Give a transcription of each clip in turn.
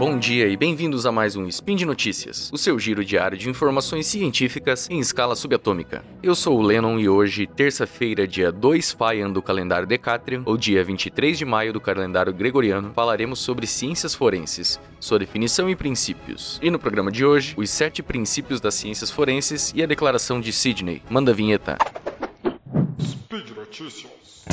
Bom dia e bem-vindos a mais um Spin de Notícias, o seu giro diário de informações científicas em escala subatômica. Eu sou o Lennon e hoje, terça-feira, dia 2 Faian do calendário Decatrian, ou dia 23 de maio do calendário Gregoriano, falaremos sobre ciências forenses, sua definição e princípios. E no programa de hoje, os sete princípios das ciências forenses e a declaração de Sydney. Manda a vinheta. Speed Notícias.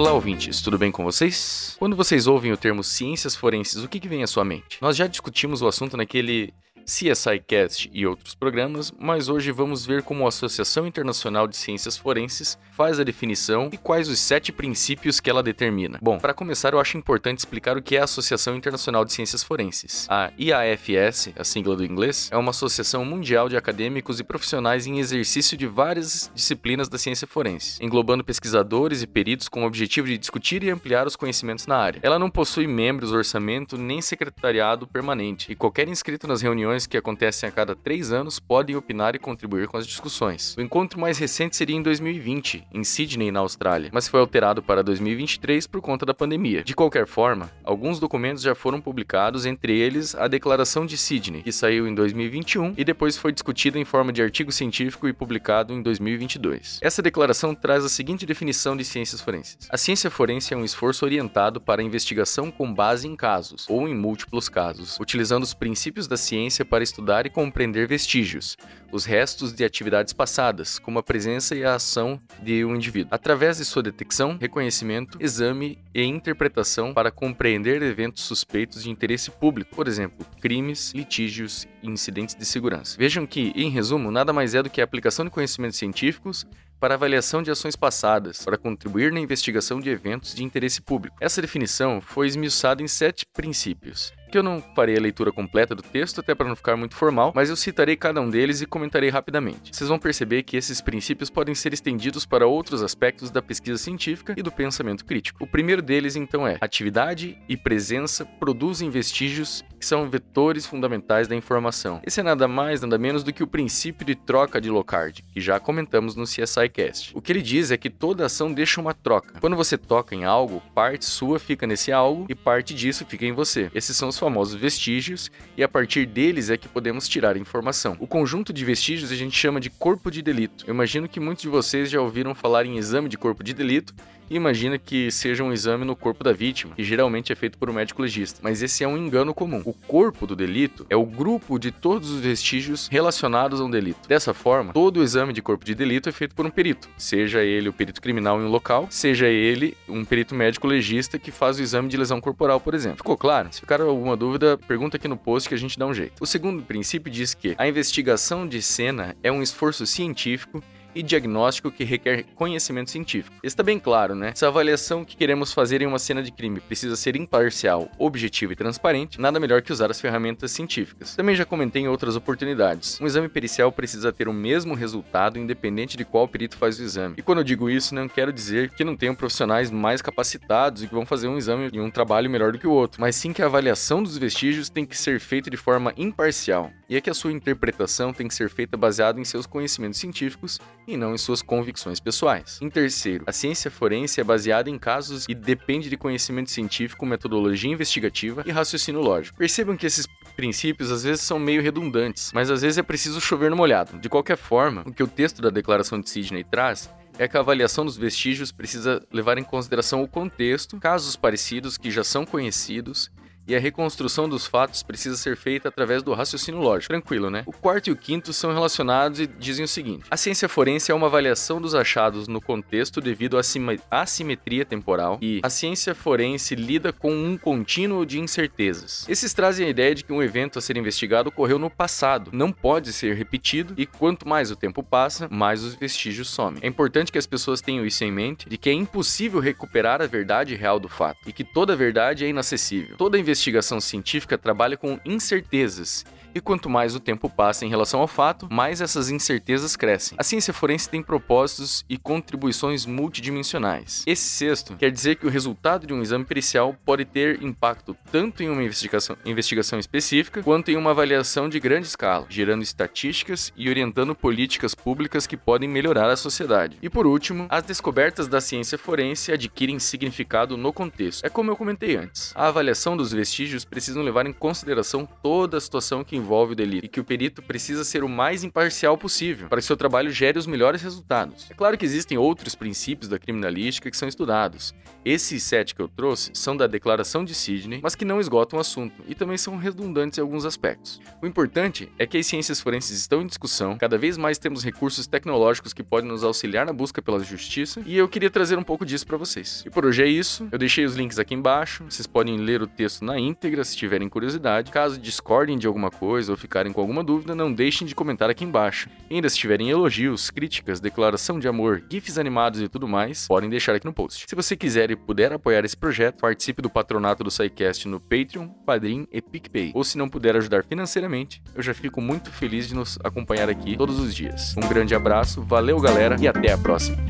Olá, ouvintes, tudo bem com vocês? Quando vocês ouvem o termo ciências forenses, o que, que vem à sua mente? Nós já discutimos o assunto naquele CSI Cast e outros programas, mas hoje vamos ver como a Associação Internacional de Ciências Forenses faz a definição e quais os sete princípios que ela determina. Bom, para começar, eu acho importante explicar o que é a Associação Internacional de Ciências Forenses. A IAFS, a sigla do inglês, é uma associação mundial de acadêmicos e profissionais em exercício de várias disciplinas da ciência forense, englobando pesquisadores e peritos com o objetivo de discutir e ampliar os conhecimentos na área. Ela não possui membros, orçamento nem secretariado permanente, e qualquer inscrito nas reuniões que acontecem a cada três anos podem opinar e contribuir com as discussões. O encontro mais recente seria em 2020, em Sydney, na Austrália, mas foi alterado para 2023 por conta da pandemia. De qualquer forma, alguns documentos já foram publicados, entre eles a Declaração de Sydney, que saiu em 2021 e depois foi discutida em forma de artigo científico e publicado em 2022. Essa declaração traz a seguinte definição de ciências forenses: A ciência forense é um esforço orientado para a investigação com base em casos, ou em múltiplos casos, utilizando os princípios da ciência para estudar e compreender vestígios, os restos de atividades passadas, como a presença e a ação de um indivíduo, através de sua detecção, reconhecimento, exame e interpretação para compreender eventos suspeitos de interesse público, por exemplo, crimes, litígios e incidentes de segurança. Vejam que, em resumo, nada mais é do que a aplicação de conhecimentos científicos para avaliação de ações passadas, para contribuir na investigação de eventos de interesse público. Essa definição foi esmiuçada em sete princípios que eu não farei a leitura completa do texto, até para não ficar muito formal, mas eu citarei cada um deles e comentarei rapidamente. Vocês vão perceber que esses princípios podem ser estendidos para outros aspectos da pesquisa científica e do pensamento crítico. O primeiro deles, então, é: atividade e presença produzem vestígios que são vetores fundamentais da informação. Esse é nada mais, nada menos do que o princípio de troca de Locard, que já comentamos no CSI Cast. O que ele diz é que toda ação deixa uma troca. Quando você toca em algo, parte sua fica nesse algo e parte disso fica em você. Esses são os famosos vestígios, e a partir deles é que podemos tirar informação. O conjunto de vestígios a gente chama de corpo de delito. Eu imagino que muitos de vocês já ouviram falar em exame de corpo de delito, imagina que seja um exame no corpo da vítima, que geralmente é feito por um médico legista. Mas esse é um engano comum. O corpo do delito é o grupo de todos os vestígios relacionados a um delito. Dessa forma, todo o exame de corpo de delito é feito por um perito, seja ele o perito criminal em um local, seja ele um perito médico legista que faz o exame de lesão corporal, por exemplo. Ficou claro? Se ficar alguma dúvida, pergunta aqui no post que a gente dá um jeito. O segundo princípio diz que a investigação de cena é um esforço científico e diagnóstico que requer conhecimento científico. Está bem claro, né? Se a avaliação que queremos fazer em uma cena de crime precisa ser imparcial, objetiva e transparente, nada melhor que usar as ferramentas científicas. Também já comentei em outras oportunidades. Um exame pericial precisa ter o mesmo resultado independente de qual perito faz o exame. E quando eu digo isso, não quero dizer que não tenham profissionais mais capacitados e que vão fazer um exame e um trabalho melhor do que o outro, mas sim que a avaliação dos vestígios tem que ser feita de forma imparcial. E é que a sua interpretação tem que ser feita baseada em seus conhecimentos científicos e não em suas convicções pessoais. Em terceiro, a ciência forense é baseada em casos e depende de conhecimento científico, metodologia investigativa e raciocínio lógico. Percebam que esses princípios às vezes são meio redundantes, mas às vezes é preciso chover no molhado. De qualquer forma, o que o texto da Declaração de Sydney traz é que a avaliação dos vestígios precisa levar em consideração o contexto, casos parecidos que já são conhecidos e a reconstrução dos fatos precisa ser feita através do raciocínio lógico. Tranquilo, né? O quarto e o quinto são relacionados e dizem o seguinte: a ciência forense é uma avaliação dos achados no contexto devido à assimetria temporal e a ciência forense lida com um contínuo de incertezas. Esses trazem a ideia de que um evento a ser investigado ocorreu no passado, não pode ser repetido e quanto mais o tempo passa, mais os vestígios somem. É importante que as pessoas tenham isso em mente, de que é impossível recuperar a verdade real do fato e que toda verdade é inacessível. Toda investigação científica trabalha com incertezas E quanto mais o tempo passa em relação ao fato, mais essas incertezas crescem. A ciência forense tem propósitos e contribuições multidimensionais. Esse sexto quer dizer que o resultado de um exame pericial pode ter impacto tanto em uma investigação, investigação específica quanto em uma avaliação de grande escala, gerando estatísticas e orientando políticas públicas que podem melhorar a sociedade. E por último, as descobertas da ciência forense adquirem significado no contexto. É como eu comentei antes. A avaliação dos vestígios precisam levar em consideração toda a situação que envolve o delito e que o perito precisa ser o mais imparcial possível para que seu trabalho gere os melhores resultados. É claro que existem outros princípios da criminalística que são estudados. Esses sete que eu trouxe são da Declaração de Sidney, mas que não esgotam o assunto e também são redundantes em alguns aspectos. O importante é que as ciências forenses estão em discussão, cada vez mais temos recursos tecnológicos que podem nos auxiliar na busca pela justiça e eu queria trazer um pouco disso para vocês. E por hoje é isso. Eu deixei os links aqui embaixo. Vocês podem ler o texto na íntegra se tiverem curiosidade. Caso discordem de alguma coisa ou ficarem com alguma dúvida, não deixem de comentar aqui embaixo. E ainda se tiverem elogios, críticas, declaração de amor, gifs animados e tudo mais, podem deixar aqui no post. Se você quiser e puder apoiar esse projeto, participe do patronato do SciCast no Patreon, Padrim e PicPay. Ou se não puder ajudar financeiramente, eu já fico muito feliz de nos acompanhar aqui todos os dias. Um grande abraço, valeu galera e até a próxima.